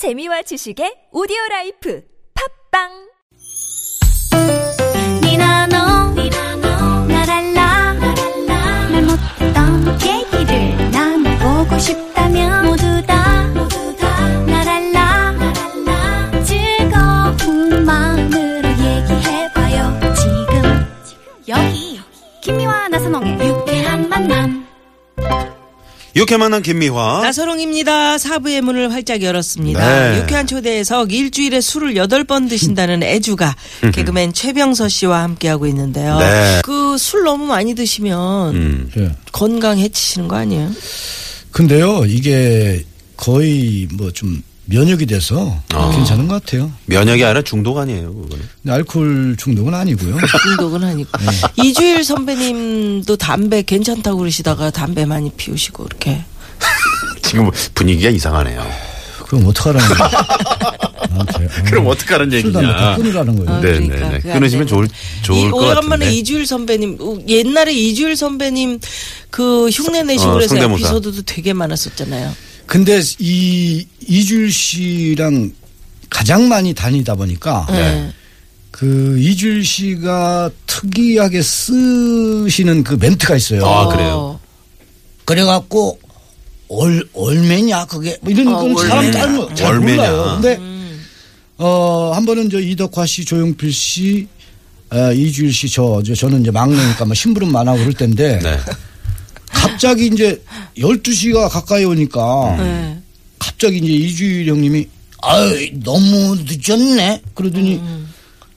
재미와 지식의 오디오 라이프 팝빵! 니나노 나랄라 말 못했던 얘기를 나눠보고 싶다 이렇게 만난 김미화. 나서롱입니다. 사부의 문을 활짝 열었습니다. 네. 유쾌한 초대에서 일주일에 술을 8번 드신다는 애주가 개그맨 최병서 씨와 함께하고 있는데요. 네. 그 술 너무 많이 드시면 음. 예. 건강 해치시는 거 아니에요? 근데요, 이게 거의 뭐 좀 면역이 돼서 아. 괜찮은 것 같아요. 면역이 아니라 중독 아니에요, 그거는. 근데 알코올 중독은 아니고요. 중독은 아니고. 네. 이주일 선배님도 담배 괜찮다고 그러시다가 담배 많이 피우시고 이렇게. 지금 분위기가 이상하네요. 그럼 어떡하라는 거야. 나한테. 아, 그럼 어떡하라는 술 담배 다 끊으라는 거예요. 아, 네, 그러니까 네, 네. 그게 끊으시면 안 좋을. 좋을 이 것 오래간만에 같은데. 이주일 선배님 어, 옛날에 이주일 선배님 그 흉내 내시고 어, 그래서 성대모사. 에피소드도 되게 많았었잖아요. 근데 이 이주일 씨랑 가장 많이 다니다 보니까 네. 그 이주일 씨가 특이하게 쓰시는 그 멘트가 있어요. 아, 그래요? 그래갖고 얼 얼매냐 그게 뭐 이런 어, 건 사람 얼매냐. 잘, 잘 얼매냐. 몰라요. 근데 음. 어, 한 번은 저 이덕화 씨, 조용필 씨, 어, 이주일 씨, 저, 저, 저는 이제 막내니까 뭐 심부름 많아 그럴 텐데. 네. 갑자기 이제 12시가 가까이 오니까 네. 갑자기 이제 이주일 형님이 아유, 너무 늦었네. 그러더니 음.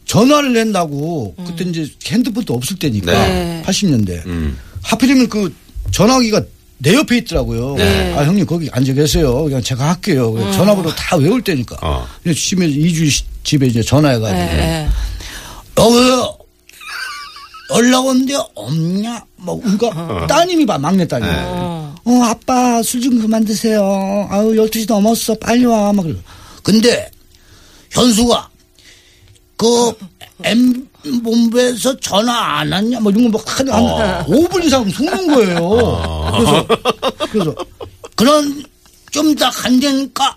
전화를 낸다고 그때 이제 핸드폰도 없을 때니까 네. 80년대. 음. 하필이면 그 전화기가 내 옆에 있더라고요. 네. 아, 형님 거기 앉아 계세요. 그냥 제가 할게요. 그냥 전화번호 다 외울 때니까. 어. 그래서 집에 이주일 씨 집에 이제 전화해가지고. 네. 여보세요. 연락 온데 없냐? 뭐, 그러니까 따님이 봐, 막내 딸이. 어, 아빠 술 좀 그만 드세요. 아유, 12시 넘었어. 빨리 와. 막 그래. 근데, 현수가, 그, M본부에서 전화 안 왔냐? 뭐 이런 거막 한, 한 5분 이상 속는 거예요. 그래서, 그래서, 그런, 좀 이따 간다니까,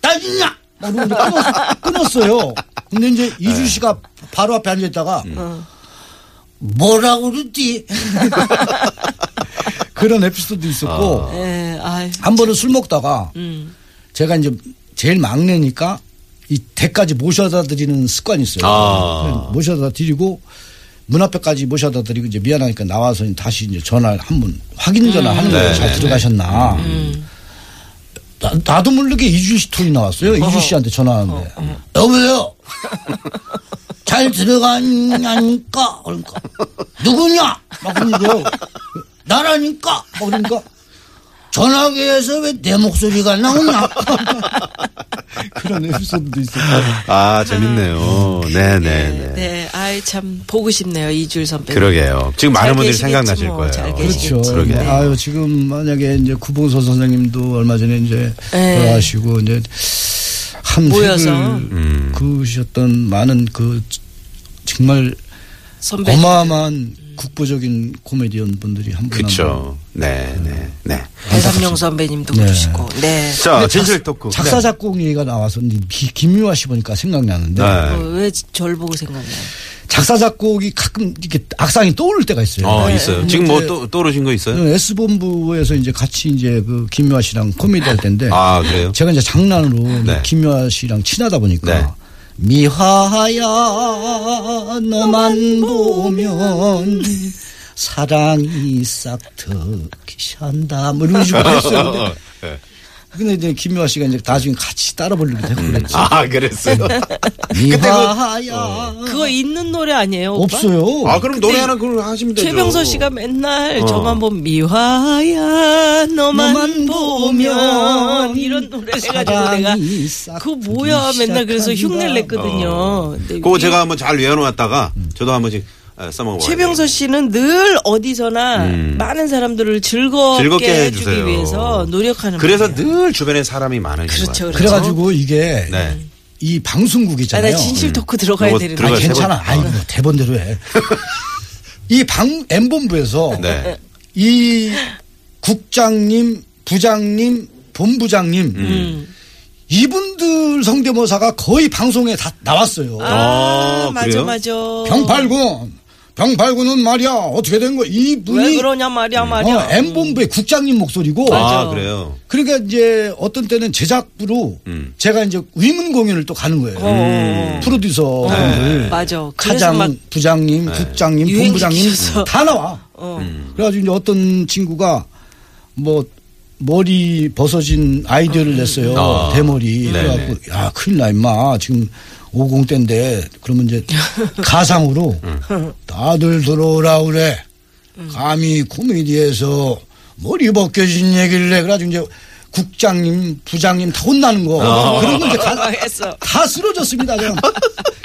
따지냐? 막 이러고 끊었, 끊었어요. 근데 이제 이주 씨가 바로 앞에 앉아 있다가, 뭐라고 그러지? 그런 에피소드 있었고, 네. 아유. 한 번은 술 먹다가, 음. 제가 이제 제일 막내니까 이 대까지 모셔다 드리는 습관이 있어요. 아. 그래서 모셔다 드리고 문 앞에까지 모셔다 드리고 이제 미안하니까 나와서 다시 이제 전화를 한 번 확인 전화 하는 거예요. 네, 잘 네, 들어가셨나. 나, 나도 모르게 이주 씨 톤이 나왔어요. 이주 씨한테 전화하는데. 여보세요? 잘 들어가냐니까? 그러니까. 누구냐? 막 거예요. 나라니까? 막 그러니까. 전화기에서 왜 내 목소리가 나오냐? 그런 에피소드도 있었고. 아, 재밌네요. 네네네. 네. 네. 아이 참 보고 싶네요. 이주일 선배님. 그러게요. 지금 잘 많은 분들이 생각나실 뭐, 거예요. 잘 그렇죠. 그러게요. 네. 아유, 지금 만약에 이제 구봉서 선생님도 얼마 전에 이제 네. 돌아가시고 이제 한 모여서. 획을 음. 그으셨던 많은 그 정말 선배. 어마어마한 국보적인 코미디언 분들이 한 분. 그쵸. 네, 네, 네. 배삼룡 선배님도 네. 그러시고. 네. 자, 진실 토크. 작사 작곡 얘기가 나와서 김유아 씨 보니까 생각이 나는데 네. 어, 왜절 보고 생각나요? 작사 작곡이 가끔 이렇게 악상이 떠오를 때가 있어요. 어, 네. 있어요. 지금 뭐 또, 떠오르신 거 있어요? S 본부에서 이제 같이 이제 그 김유아 씨랑 코미디 할 때인데 아, 그래요? 제가 이제 장난으로 네. 김유아 씨랑 친하다 보니까 네. 미화야 너만 보면 사랑이 싹 트기 샨다 뭐 이런 식으로. 근데, 네. 근데 이제 김유아 씨가 이제 나중에 같이 따라 부르기도 했고 그랬지. 아, 그랬어요. 미화야 그거 있는 노래 아니에요? 오빠? 없어요. 아, 그럼 노래 하나 그걸 하시면 되죠. 최병서 씨가 맨날 어. 저만 보면 미화야 너만, 너만 보면 이런 노래 해가지고 내가 그거 뭐야 맨날 그래서 흉내를 냈거든요. 어. 근데 그거 이- 제가 한번 잘 외워놓았다가 저도 한 번씩 아, 써먹어봐요. 최병서 씨는 늘 어디서나 음. 많은 사람들을 즐겁게, 즐겁게 해주기. 위해서 노력하는 그래서 분이에요. 늘 주변에 사람이 많으신 그렇죠, 것 같아요. 그렇죠. 그래가지고 이게 네. 이 아, 방송국이잖아요. 나 진실 토크 들어가야 요거 되는데. 들어가야 아, 괜찮아. 아이, 뭐, 대본대로 해. 이 방, M본부에서 네. 이 국장님, 부장님, 본부장님, 음. 이분들 성대모사가 거의 방송에 다 나왔어요. 아, 아, 맞아, 그래요? 맞아. 병팔군, 병팔군은 말이야 어떻게 된 거야? 이분이 왜 그러냐 말이야, 말이야. 어, M본부의 국장님 목소리고 아, 맞아. 그래요. 그러니까 이제 어떤 때는 제작부로 음. 제가 이제 위문 공연을 또 가는 거예요. 어. 프로듀서 네. 분들, 맞아. 차장, 막 부장님, 국장님, 본부장님. 다 나와. 어. 그래가지고 이제 어떤 친구가 뭐 머리 벗어진 아이디어를 냈어요. 아. 대머리. 네네. 그래갖고 야 큰일 나 임마 지금 50 대인데 그러면 이제 가상으로 다들 들어오라 그래. 감히 코미디에서 머리 벗겨진 얘기를 해. 그래가지고 이제 국장님, 부장님 다 혼나는 거. 아. 그런 거 이제 가, 했어. 다 쓰러졌습니다. 그냥.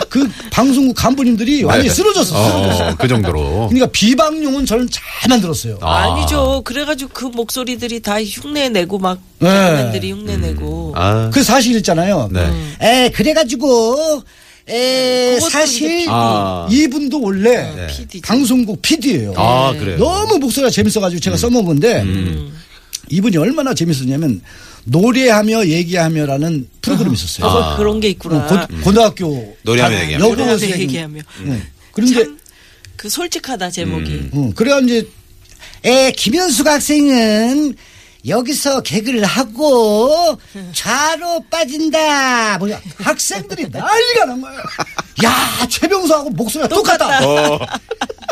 그 방송국 간부님들이 완전히 쓰러졌어. 쓰러졌어. 어, 그 정도로. 그러니까 비방용은 저는 잘 만들었어요. 아. 아니죠. 그래가지고 그 목소리들이 다 흉내 내고 막 네. 개그맨들이 흉내 내고. 아, 그 사실 있잖아요. 네. 에 그래가지고 에 사실 아. 이분도 원래 네. 방송국 PD예요. 아, 그래요. 너무 목소리가 재밌어가지고 제가 써먹은 건데 이분이 얼마나 재밌었냐면 노래하며 얘기하며라는 프로그램이 있었어요. 그거 그런 게 있구나. 어, 고, 고등학교 노래하며 다- 얘기하며. 여고 노래하며 선생님. 얘기하며. 네. 그런데 참, 그 솔직하다 제목이. 음. 어, 그래야 이제 에 김현숙 학생은 여기서 개그를 하고 좌로 빠진다. 뭐야 학생들이 난리가 난 거야. 야 최병수하고 목소리가 똑같다. 어,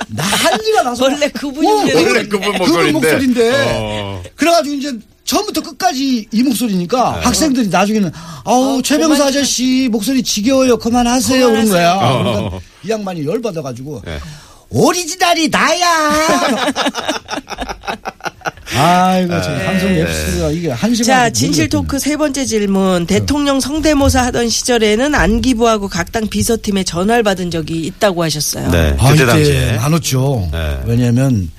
난리가 나서 원래 그분이 어, 원래 그분 목소리인데. 목소리인데. 어. 그래가지고 이제 처음부터 끝까지 이 목소리니까 네. 학생들이 나중에는 아우 어, 최병수 그만 아저씨 목소리 지겨워요 그만하세요 그런 거야. 그만하세요. 그러니까 이 양반이 열 받아가지고 네. 오리지널이 나야. 아이고 참 방송 앱스가 이게 한 시간. 자, 진실 토크 세 번째 질문. 대통령 성대모사 하던 시절에는 안기부하고 각 당 비서팀에 전화를 받은 적이 있다고 하셨어요. 네. 아, 그때 당시에. 많았죠. 네. 왜냐하면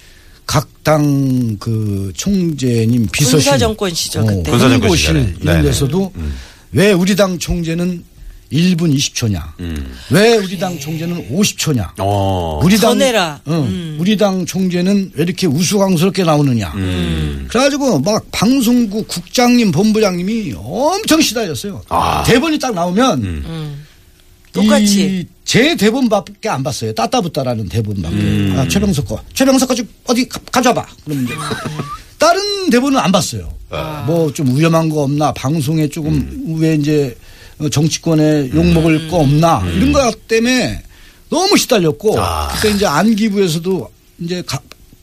각 당 그 총재님 비서실 군사정권 시절 그때. 군사정권 시절에. 이런 네네. 데서도 왜 우리 당 총재는 1분 20초냐? 음. 왜 우리 당 총재는 50초냐? 어. 우리 당 전해라. 응, 음. 우리 당 총재는 왜 이렇게 우스꽝스럽게 나오느냐? 음. 그래가지고 막 방송국 국장님, 본부장님이 엄청 시달렸어요. 아. 대본이 딱 나오면 음. 똑같이. 이제 대본밖에 안 봤어요. 따따붙다라는 대본밖에. 음. 아, 최병석 거. 최병석 거 좀 어디 가, 가져와봐. 그러면 이제 다른 대본은 안 봤어요. 아. 뭐좀 위험한 거 없나. 방송에 조금 음. 왜 이제 어, 정치권에 욕먹을 거 없나. 이런 거 때문에 너무 시달렸고. 음. 아. 그때 이제 안기부에서도 이제 가-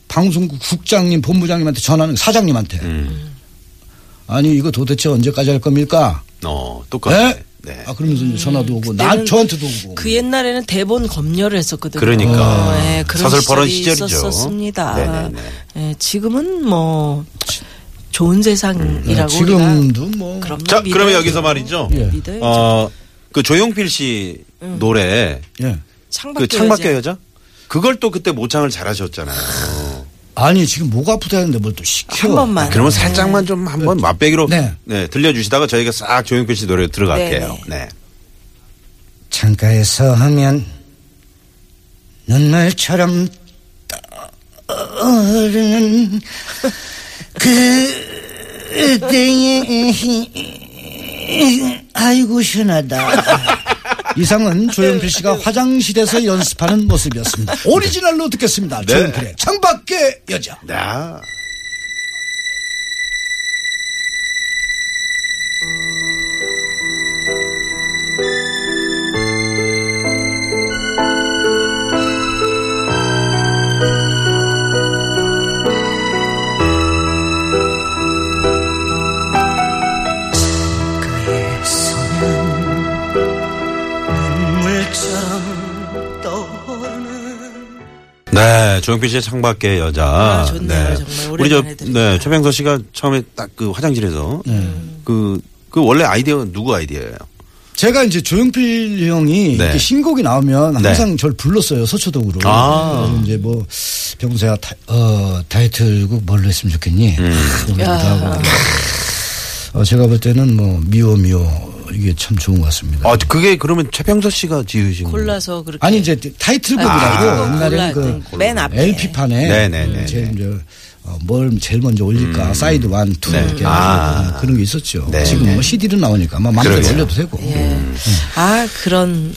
방송국 국장님, 본부장님한테 전화는 사장님한테. 음. 아니 이거 도대체 언제까지 할 겁니까? 어, 똑같네. 네? 네. 아 그러면서 이제 전화도 오고 나 저한테도 오고. 그 옛날에는 대본 검열을 했었거든요. 그러니까. 어, 예, 그런 사설퍼런 시절이. 있었습니다. 예, 지금은 뭐 좋은 세상이라고 우리가 지금도 뭐 그럼요, 자, 믿어야죠. 그러면 여기서 말이죠. 예. 믿어야죠. 어, 그 조용필 씨 노래 예. 창밖에 그 창밖에 여자. 그걸 또 그때 모창을 잘하셨잖아요. 아니 지금 목 아프다 했는데 뭘 또 시켜. 한 번만. 아, 그러면 살짝만 좀 한번 맛배기로 네. 네. 들려주시다가 저희가 싹 조용필 씨 노래 들어갈게요. 네. 창가에서 하면 눈물처럼 떠오르는 그때의 아이고 시원하다. 이상은 조용필 씨가 화장실에서 연습하는 모습이었습니다. 오리지널로 듣겠습니다. 네. 조용필의 창밖의 여자. 네. 조용필 씨의 창밖의 여자. 아, 좋네요. 정말 우리 저. 네, 최병서 씨가 처음에 딱 그 화장실에서 그, 그 원래 아이디어 누구 아이디어예요? 제가 이제 조용필 형이 네. 이렇게 신곡이 나오면 네. 항상 저를 불렀어요 서초동으로. 아. 그래서 이제 뭐 병서야 타, 어, 타이틀곡 뭘로 했으면 좋겠니? 음. 아. 어, 제가 볼 때는 뭐 미워 미워 이게 참 좋은 것 같습니다. 아, 그게 그러면 최병서 씨가 지으신 거예요? 골라서 그렇게 아니 이제 타이틀곡이라고 아, 옛날에 골라. 그맨 앞에. LP 판에 네네네. 제 이제 어, 뭘 제일 먼저 올릴까 side one, two 네. 이렇게 아. 그런 게 있었죠. 네, 지금 네. 뭐 CD로 나오니까 뭐 마음대로. 올려도 되고. 예. 아 그런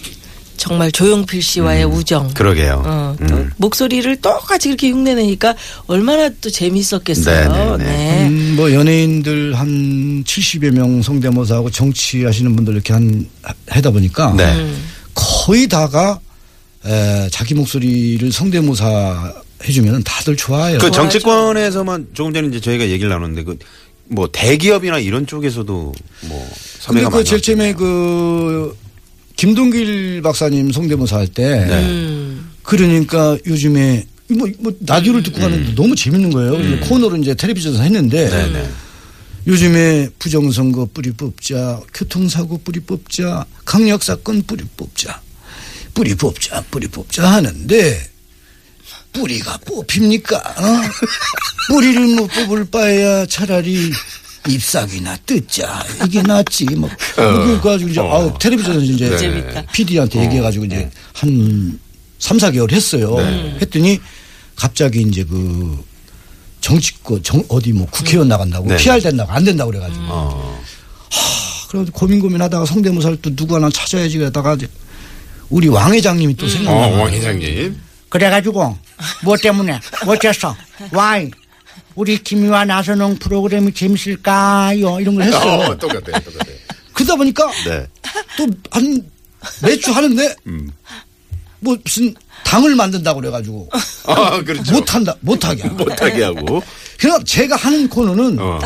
정말 조용필 씨와의 우정. 음. 그러게요. 어, 또 음. 목소리를 똑같이 이렇게 흉내내니까 얼마나 또 재밌었겠어요. 네, 네, 네. 네. 음, 뭐 연예인들 한 70여 명 성대모사하고 정치하시는 분들 이렇게 한 하다 보니까 네. 음. 거의 다가 에, 자기 목소리를 성대모사 해주면 다들 좋아해요. 그 정치권에서만 조금 전에 이제 저희가 얘기를 나눴는데 그뭐 대기업이나 이런 쪽에서도 뭐 근데 섭외가 그 제일 처음에. 그 김동길 박사님 성대모사 할때 네. 음. 그러니까 요즘에 뭐, 뭐 라디오를 듣고 가는데 너무 재밌는 거예요. 그래서 코너를 이제 텔레비전에서 했는데 음. 네, 네. 요즘에 부정선거 뿌리 뽑자, 교통사고 뿌리 뽑자, 강력사건 뿌리 뽑자, 뿌리 뽑자, 뿌리 뽑자 하는데 뿌리가 뽑힙니까? 어? 뿌리를 못 뽑을 바에야 차라리 잎사귀나 뜯자 이게 낫지 뭐 그거 가지고 이제 어. 아 텔레비전에서 이제 네. PD한테 얘기해가지고 이제 한 3, 4개월 했어요. 했더니 갑자기 이제 그 정치권, 정, 어디 뭐 국회의원 나간다고 네. PR 된다고 안 된다고 그래가지고. 어. 그래서 고민 고민하다가 성대모사를 또 누구 하나 찾아야지 그러다가 우리 왕 회장님이 또 어, 생각나요. 왕 회장님. 그래가지고 뭐 때문에 어째서 와이 우리 김유아 나선홍 프로그램이 재밌을까요 이런 걸 했어. 어, 똑같아요, 똑같아요. 그러다 보니까 네. 또한 매주 하는데 음. 뭐 무슨 당을 만든다고 그래가지고 아, 그렇죠. 못한다 못하게 하고. 못하게 하고. 그냥 제가 하는 코너는 어.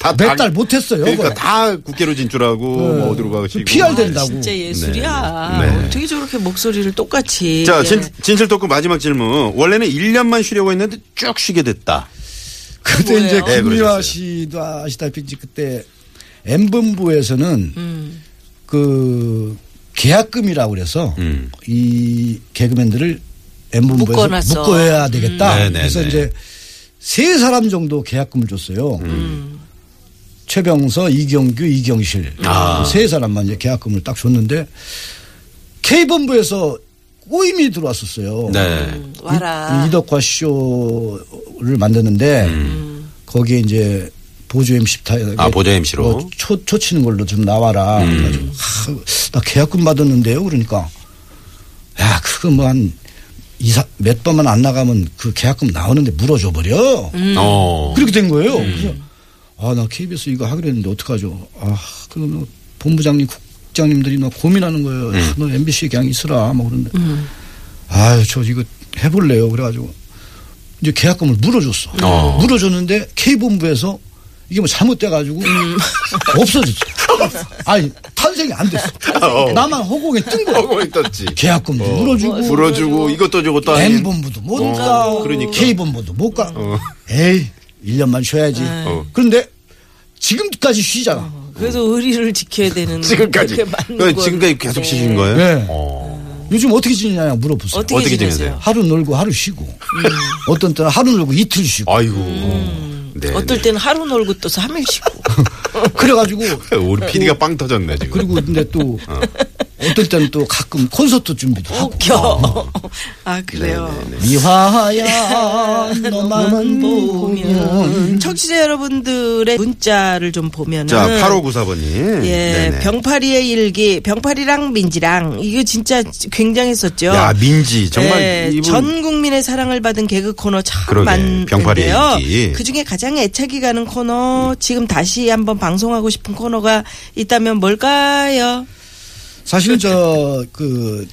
다몇 당- 달 못했어요. 그러니까 그걸. 다 국회로 진출하고 뭐 어디로 가시고. PR 된다고. 진짜 예술이야. 네. 네. 어떻게 저렇게 목소리를 똑같이. 자, 예. 진, 진실 토크 마지막 질문. 원래는 1년만 쉬려고 했는데 쭉 쉬게 됐다. 그때 뭐예요? 이제 네, 김미화 그러셨어요. 씨도 아시다시피 이제 그때 M본부에서는 음. 그 계약금이라고 그래서 음. 이 개그맨들을 M본부에서 묶어놨어. 묶어야 되겠다. 음. 네, 네, 그래서 네. 이제 세 사람 정도 계약금을 줬어요. 음. 최병서, 이경규, 이경실 아. 세 사람만 이제 계약금을 딱 줬는데 K본부에서 꼬임이 들어왔었어요. 네. 와라. 이, 덕화 쇼 를 만드는데 음. 거기에 이제 보조 MC 타 아, 보조 MC 로? 음. 뭐 초, 초 치는 걸로 좀 나와라. 그래가지고 하, 나 계약금 받았는데요. 그러니까 야 그거 뭐 한 이사 몇 번만 안 나가면 그 계약금 나오는데 물어줘 버려. 어. 그렇게 된 거예요. 그래서 아나 KBS 이거 하기로 했는데 어떡하죠? 아 그러면 본부장님 국장님들이 나 고민하는 거예요. 아, 너 MBC에 그냥 있으라 뭐 그런데 아유 저 이거 해볼래요. 그래가지고 이제 계약금을 물어줬어. 어. 물어줬는데 K본부에서 이게 뭐 잘못돼가지고 없어졌어. 아니 탄생이 안 됐어. 어. 나만 허공에 뜬 거야. 허공에 떴지. 계약금도 물어주고 물어주고 이것도 저것도 아닌. N본부도 못 어, 가. 그러니까. K본부도 못 가. 어. 에이 1년만 쉬어야지. 어. 그런데 지금까지 쉬잖아. 그래서 의리를 지켜야 되는. 지금까지. 그렇게 맞는 그 건. 지금까지 계속 네. 쉬신 거예요? 네. 어. 요즘 어떻게 지내냐 물어보세요. 어떻게, 어떻게 지내세요? 지내세요? 하루 놀고 하루 쉬고 어떤 때는 하루 놀고 이틀 쉬고 아이고. 음. 네. 어떨 때는 하루 놀고 또 3일 쉬고. 그래가지고 우리 PD가 빵 터졌네, 지금. 그리고 근데 또 어 떨 때는 또 가끔 콘서트 준비도 하고 웃겨. 아, 그래요. 미화야 너만 보면 청취자 여러분들의 문자를 좀 보면은. 자, 8594번님. 예, 병파리의 일기, 병파리랑 민지랑 이거 진짜 굉장했었죠. 야, 민지. 정말 예, 이분. 전 국민의 사랑을 받은 개그 코너 참 그러게, 많은데요. 병파리의 일기. 그 중에 가장 애착이 가는 코너 지금 다시 한번 방송하고 싶은 코너가 있다면 뭘까요? 사실은 저그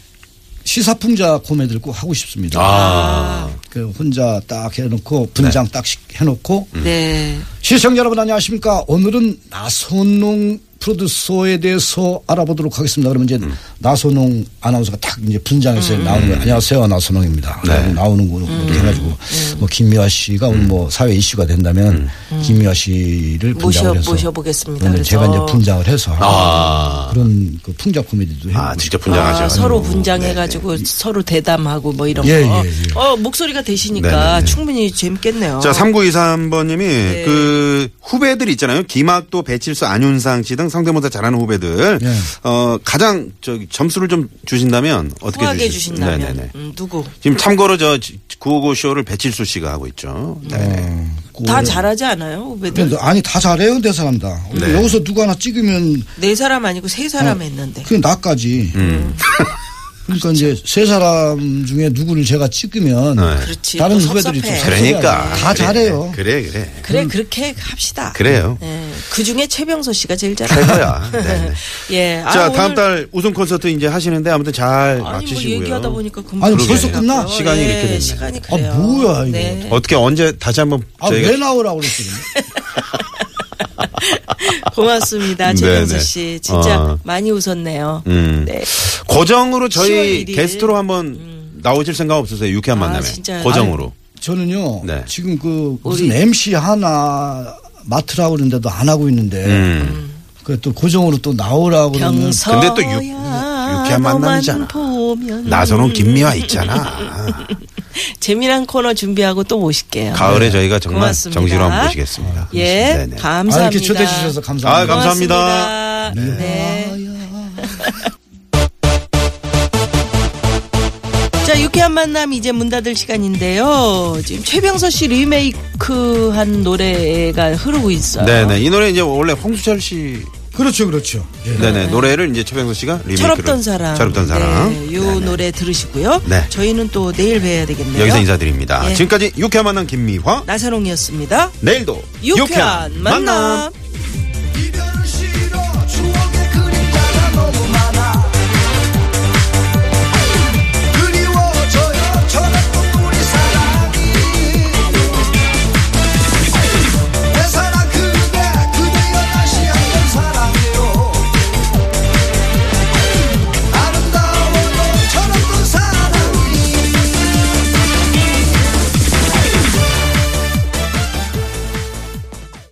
시사풍자 코미디를 꼭 하고 싶습니다. 아. 그 혼자 딱 해놓고 분장 딱 시- 해놓고 네. 시청자 여러분 안녕하십니까? 오늘은 나선홍 프로듀서에 대해서 알아보도록 하겠습니다. 그러면 이제 음. 나선홍 아나운서가 딱 이제 분장해서 나오는 거예요. 안녕하세요, 나선홍입니다. 네. 나오는 거 이렇게 해가지고 뭐 김미화 씨가 오늘 뭐 사회 이슈가 된다면 김미화 씨를 모셔 분장을 해서 모셔보겠습니다. 오늘 그래서 제가 이제 분장을 해서 아. 그런 그 풍자 코미디도 해보고 아, 직접 아, 분장하셔. 서로 분장해가지고 서로 대담하고 뭐 이런 예, 거. 예, 예. 어, 목소리가 되시니까 네네네. 충분히 재밌겠네요. 자, 3923번님이 네. 그 후배들 있잖아요. 김학도, 배칠수, 안윤상 씨등 성대모사 잘하는 후배들 네. 어 가장 저기 점수를 좀 주신다면 어떻게 후하게 주실- 주신다면 네네네. 음, 누구? 지금 참고로 저 구호고 쇼를 배칠수 씨가 하고 있죠. 네. 어, 다 잘하지 않아요, 후배들? 근데 아니 다 잘해요 내 사람 다. 네. 여기서 누구 하나 찍으면 네 사람 아니고 세 사람 어. 했는데. 그게 나까지. 음. 그러니까 이제 세 사람 중에 누구를 제가 찍으면 네. 그렇지. 다른 또 후배들이 또 섭섭해. 그러니까 다 그래, 잘해요. 그래 그래 그래 그렇게 합시다. 그래요. 그 중에 최병서 씨가 제일 잘해요. 최고야. 네. 예. 아, 자 다음 오늘- 달 우승 콘서트 이제 하시는데 아무튼 잘 아니 뭐 마치시고요. 얘기하다 보니까 금방 아니, 벌써 끝나? 시간이 예, 이렇게 됐네. 시간이 아, 그래요. 뭐야, 이거. 네. 어떻게 언제 다시 한번 아 저희가 왜 나오라고 그랬어? 근데? 고맙습니다, 네네. 최병서 씨. 진짜 어. 많이 웃었네요. 음. 네. 고정으로 10월 저희 1일. 게스트로 한번 나오실 생각 없으세요? 유쾌한 아, 만남에 진짜요? 고정으로. 저는요 네. 지금 그 무슨 우리- MC 하나 맡으라고 그러는데도 안 하고 있는데 음. 그또 고정으로 또 나오라고 그러면 근데 또 유- 유쾌한 만남이잖아. 보면 나선홍 김미화 있잖아. 재미난 코너 준비하고 또 모실게요. 가을에 저희가 정말 고맙습니다. 정시로 한번 모시겠습니다. 예, 네네. 감사합니다. 아, 이렇게 초대해 주셔서 감사합니다. 아, 감사합니다. 고맙습니다. 네. 자, 유쾌한 만남 이제 문 닫을 시간인데요. 지금 최병서 씨 리메이크한 노래가 흐르고 있어요. 네네. 이 노래 이제 원래 홍수철 씨 그렇죠, 그렇죠. 예. 네네. 노래를 이제 최병서 씨가 리메이크를 철없던 사람. 철없던 사람. 네, 요 네네. 노래 들으시고요. 네. 저희는 또 내일 뵈야 되겠네요. 여기서 인사드립니다. 예. 지금까지 유쾌한 만남 김미화. 나선홍이었습니다. 내일도 유쾌한 만남.